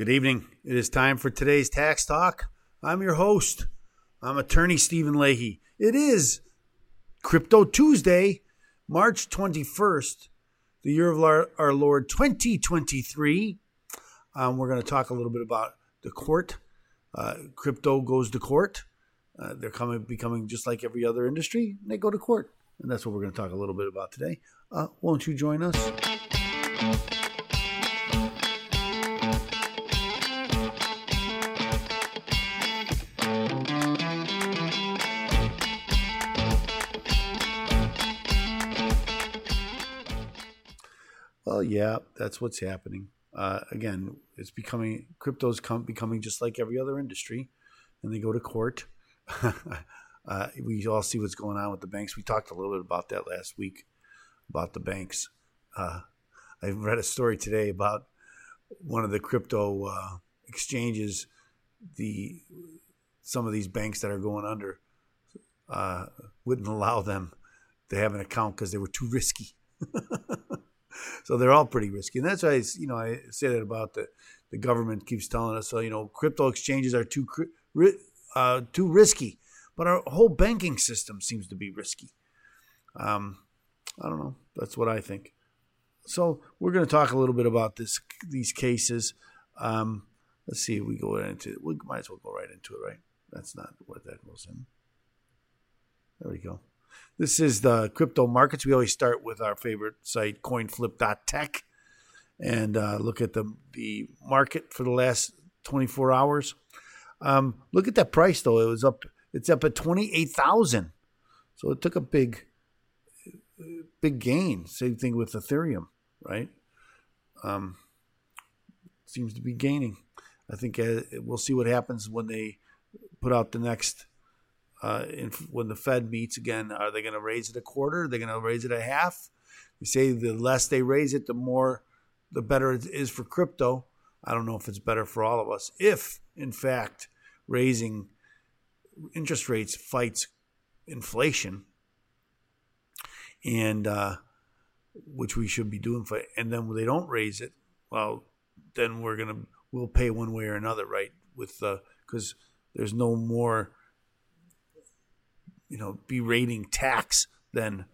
Good evening. It is time for today's tax talk. I'm your host. I'm attorney Steven Leahy. It is Crypto Tuesday, March 21st, the year of our, our Lord 2023. Um, we're going to talk a little bit about the court. Uh, crypto goes to court. Uh, they're coming, becoming just like every other industry. They go to court, and that's what we're going to talk a little bit about today. Uh, won't you join us? Yeah, that's what's happening. Uh, again, it's becoming crypto's becoming just like every other industry, and they go to court. uh, we all see what's going on with the banks. We talked a little bit about that last week about the banks. Uh, I read a story today about one of the crypto uh, exchanges. The some of these banks that are going under uh, wouldn't allow them to have an account because they were too risky. so they're all pretty risky, and that's why I, you know I say that about the the government keeps telling us, so you know, crypto exchanges are too uh, too risky, but our whole banking system seems to be risky. Um, I don't know. That's what I think. So we're going to talk a little bit about this these cases. Um, let's see. If we go into we might as well go right into it, right? That's not what that goes in. There we go. This is the crypto markets. We always start with our favorite site, coinflip.tech, and uh, look at the, the market for the last 24 hours. Um, look at that price, though. It was up. It's up at 28,000. So it took a big, big gain. Same thing with Ethereum, right? Um, seems to be gaining. I think uh, we'll see what happens when they put out the next uh, in, when the Fed meets again, are they going to raise it a quarter? Are they going to raise it a half? You say the less they raise it, the more, the better it is for crypto. I don't know if it's better for all of us. If, in fact, raising interest rates fights inflation, and uh, which we should be doing, for, and then when they don't raise it, well, then we're gonna we'll pay one way or another, right? With because uh, there's no more you know berating tax than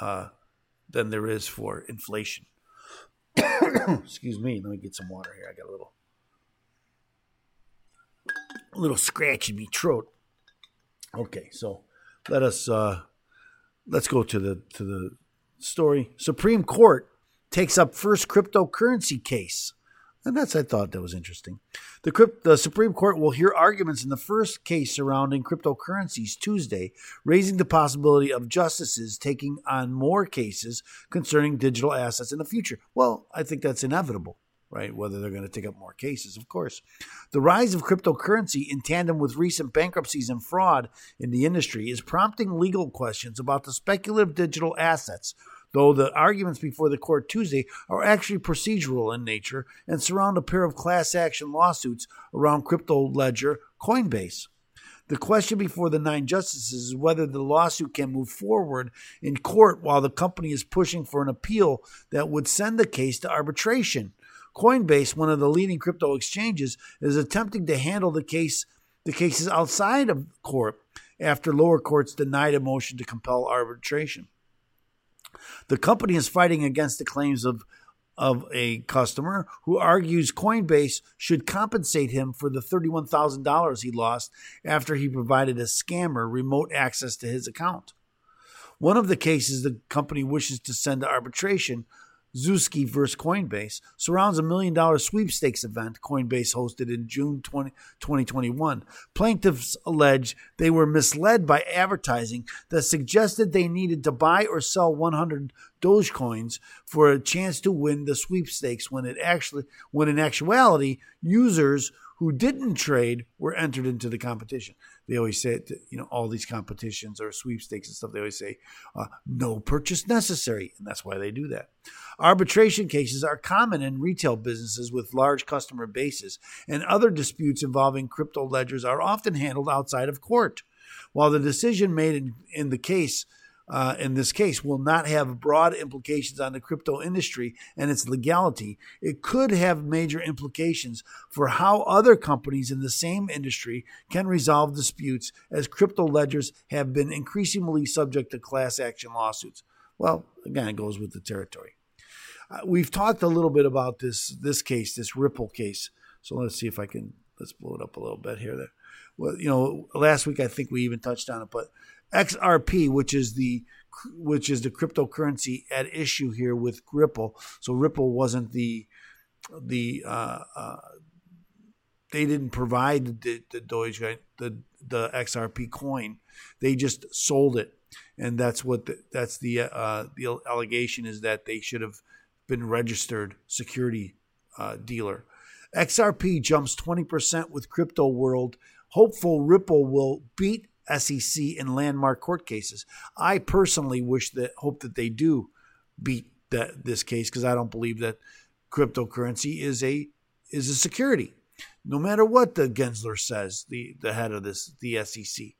uh, than there is for inflation. Excuse me. Let me get some water here. I got a little a little scratch in my throat. Okay, so let us uh, let's go to the to the story. Supreme Court takes up first cryptocurrency case. And that's, I thought that was interesting. The, crypt, the Supreme Court will hear arguments in the first case surrounding cryptocurrencies Tuesday, raising the possibility of justices taking on more cases concerning digital assets in the future. Well, I think that's inevitable, right? Whether they're going to take up more cases, of course. The rise of cryptocurrency in tandem with recent bankruptcies and fraud in the industry is prompting legal questions about the speculative digital assets though the arguments before the court Tuesday are actually procedural in nature and surround a pair of class action lawsuits around crypto ledger Coinbase. The question before the nine justices is whether the lawsuit can move forward in court while the company is pushing for an appeal that would send the case to arbitration. Coinbase, one of the leading crypto exchanges, is attempting to handle the case the cases outside of court after lower courts denied a motion to compel arbitration. The company is fighting against the claims of of a customer who argues Coinbase should compensate him for the $31,000 he lost after he provided a scammer remote access to his account. One of the cases the company wishes to send to arbitration Suski vs. Coinbase surrounds a million dollar sweepstakes event Coinbase hosted in June 20, 2021. Plaintiffs allege they were misled by advertising that suggested they needed to buy or sell 100 Dogecoins for a chance to win the sweepstakes when it actually when in actuality users who didn't trade were entered into the competition. They always say, it, you know, all these competitions or sweepstakes and stuff, they always say, uh, no purchase necessary. And that's why they do that. Arbitration cases are common in retail businesses with large customer bases, and other disputes involving crypto ledgers are often handled outside of court. While the decision made in, in the case uh, in this case will not have broad implications on the crypto industry and its legality, it could have major implications for how other companies in the same industry can resolve disputes, as crypto ledgers have been increasingly subject to class action lawsuits. Well, again, it goes with the territory. Uh, we've talked a little bit about this this case, this Ripple case. So let's see if I can let's blow it up a little bit here. There, well, you know, last week I think we even touched on it, but XRP, which is the which is the cryptocurrency at issue here with Ripple. So Ripple wasn't the the uh, uh, they didn't provide the, the Dogecoin, the the XRP coin. They just sold it, and that's what the, that's the uh, the allegation is that they should have been registered security uh, dealer. XRP jumps 20% with crypto world. Hopeful Ripple will beat SEC in landmark court cases. I personally wish that hope that they do beat that this case because I don't believe that cryptocurrency is a is a security. No matter what the Gensler says, the, the head of this the SEC.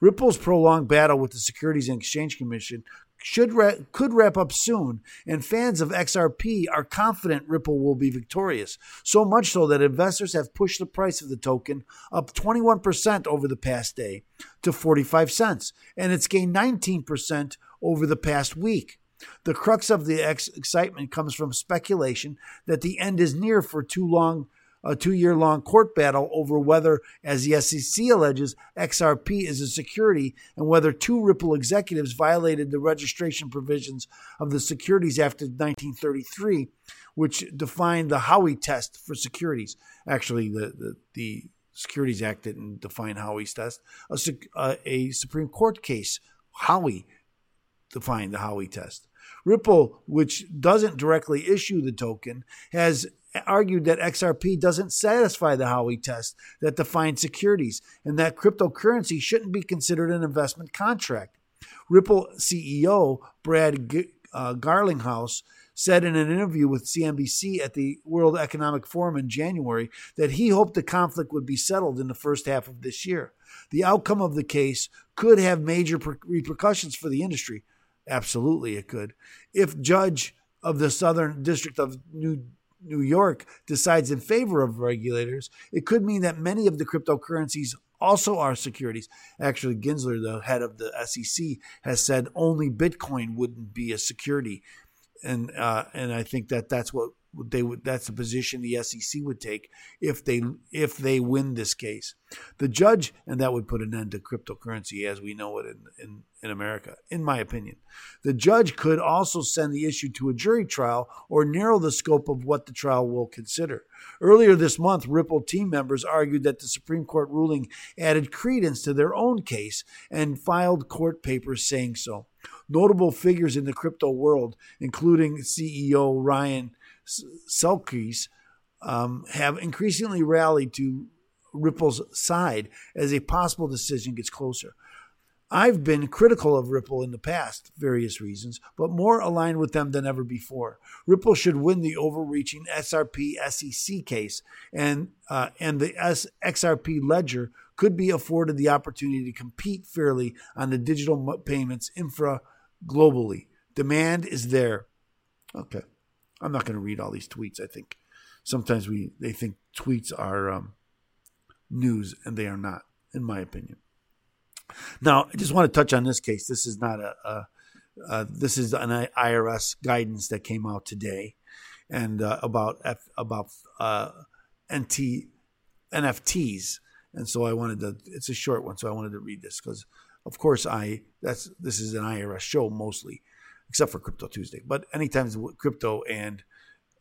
Ripple's prolonged battle with the Securities and Exchange Commission should could wrap up soon, and fans of XRP are confident Ripple will be victorious. So much so that investors have pushed the price of the token up 21% over the past day to 45 cents, and it's gained 19% over the past week. The crux of the ex- excitement comes from speculation that the end is near for too long a two year long court battle over whether, as the SEC alleges, XRP is a security and whether two Ripple executives violated the registration provisions of the Securities Act of 1933, which defined the Howey test for securities. Actually, the, the, the Securities Act didn't define Howey's test. A, uh, a Supreme Court case, Howey, defined the Howey test. Ripple, which doesn't directly issue the token, has argued that XRP doesn't satisfy the Howey test that defines securities and that cryptocurrency shouldn't be considered an investment contract. Ripple CEO Brad G- uh, Garlinghouse said in an interview with CNBC at the World Economic Forum in January that he hoped the conflict would be settled in the first half of this year. The outcome of the case could have major per- repercussions for the industry. Absolutely, it could. If Judge of the Southern District of New New York decides in favor of regulators, it could mean that many of the cryptocurrencies also are securities. Actually, Gensler, the head of the SEC, has said only Bitcoin wouldn't be a security, and uh, and I think that that's what they would that's the position the SEC would take if they if they win this case. The judge and that would put an end to cryptocurrency as we know it in, in, in America, in my opinion. The judge could also send the issue to a jury trial or narrow the scope of what the trial will consider. Earlier this month, Ripple team members argued that the Supreme Court ruling added credence to their own case and filed court papers saying so. Notable figures in the crypto world, including CEO Ryan Selkis um, have increasingly rallied to Ripple's side as a possible decision gets closer. I've been critical of Ripple in the past, various reasons, but more aligned with them than ever before. Ripple should win the overreaching SRP SEC case, and uh, and the S- XRP ledger could be afforded the opportunity to compete fairly on the digital payments infra globally. Demand is there. Okay. I'm not going to read all these tweets. I think sometimes we they think tweets are um, news, and they are not, in my opinion. Now, I just want to touch on this case. This is not a, a uh, this is an IRS guidance that came out today, and uh, about F, about uh, NT NFTs. And so I wanted to. It's a short one, so I wanted to read this because, of course, I that's this is an IRS show mostly, except for Crypto Tuesday. But anytime crypto and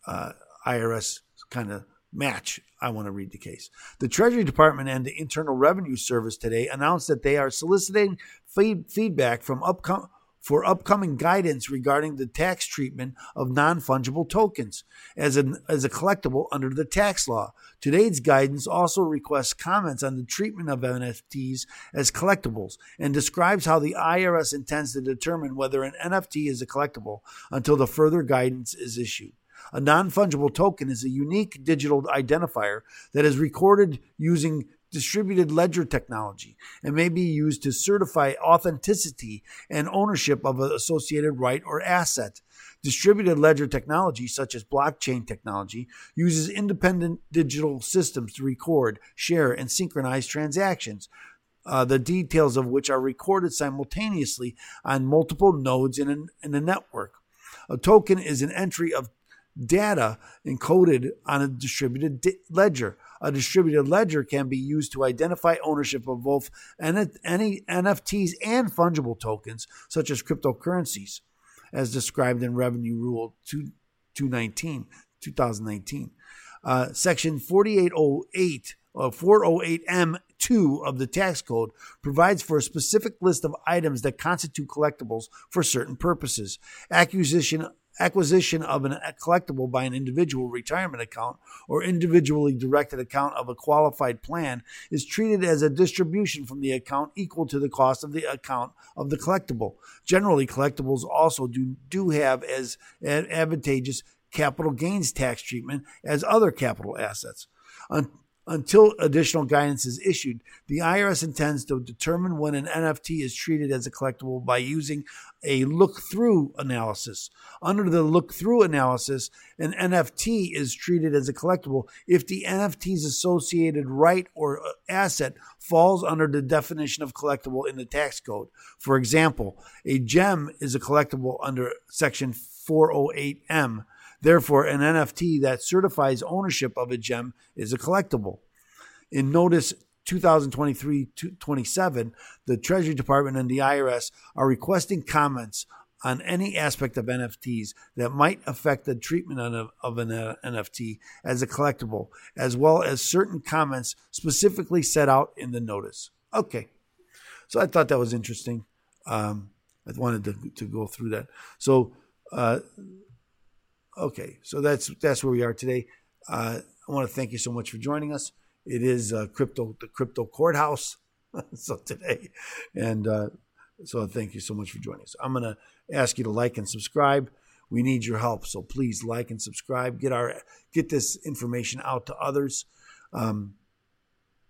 uh, IRS kind of match, I want to read the case. The Treasury Department and the Internal Revenue Service today announced that they are soliciting feed- feedback from upcoming for upcoming guidance regarding the tax treatment of non fungible tokens as, an, as a collectible under the tax law. Today's guidance also requests comments on the treatment of NFTs as collectibles and describes how the IRS intends to determine whether an NFT is a collectible until the further guidance is issued. A non fungible token is a unique digital identifier that is recorded using distributed ledger technology and may be used to certify authenticity and ownership of an associated right or asset. Distributed ledger technology, such as blockchain technology, uses independent digital systems to record, share, and synchronize transactions, uh, the details of which are recorded simultaneously on multiple nodes in, an, in a network. A token is an entry of data encoded on a distributed di- ledger. A distributed ledger can be used to identify ownership of both N- any NFTs and fungible tokens, such as cryptocurrencies, as described in Revenue Rule 219, 2019. Uh, Section 4808 uh, 408M2 of the tax code provides for a specific list of items that constitute collectibles for certain purposes. Acquisition acquisition of an, a collectible by an individual retirement account or individually directed account of a qualified plan is treated as a distribution from the account equal to the cost of the account of the collectible. Generally, collectibles also do, do have as advantageous capital gains tax treatment as other capital assets. Until additional guidance is issued, the IRS intends to determine when an NFT is treated as a collectible by using a look through analysis. Under the look through analysis, an NFT is treated as a collectible if the NFT's associated right or asset falls under the definition of collectible in the tax code. For example, a gem is a collectible under section 408M Therefore, an NFT that certifies ownership of a gem is a collectible. In Notice 2023 27, the Treasury Department and the IRS are requesting comments on any aspect of NFTs that might affect the treatment of an NFT as a collectible, as well as certain comments specifically set out in the notice. Okay, so I thought that was interesting. Um, I wanted to, to go through that. So, uh, Okay, so that's that's where we are today. Uh, I want to thank you so much for joining us. It is uh, crypto the crypto courthouse. so today, and uh, so thank you so much for joining us. I'm gonna ask you to like and subscribe. We need your help, so please like and subscribe. Get our get this information out to others. Um,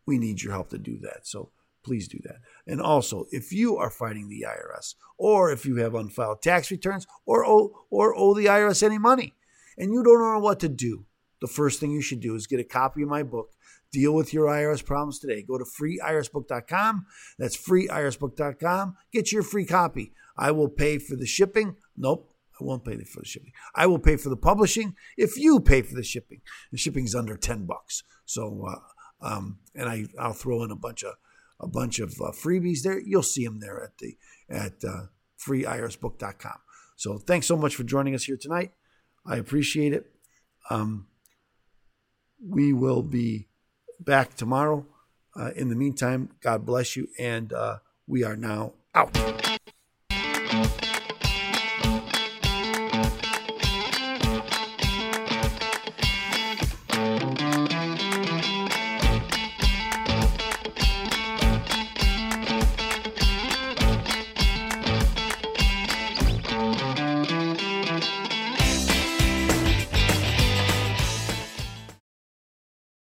we need your help to do that. So please do that. And also, if you are fighting the IRS, or if you have unfiled tax returns, or owe, or owe the IRS any money, and you don't know what to do, the first thing you should do is get a copy of my book. Deal with your IRS problems today. Go to freeirsbook.com. That's freeirsbook.com. Get your free copy. I will pay for the shipping. Nope, I won't pay for the shipping. I will pay for the publishing if you pay for the shipping. The shipping's under ten bucks. So, uh, um, and I I'll throw in a bunch of a bunch of uh, freebies there. You'll see them there at the at uh, freeirsbook.com. So thanks so much for joining us here tonight. I appreciate it. Um, we will be back tomorrow. Uh, in the meantime, God bless you, and uh, we are now out.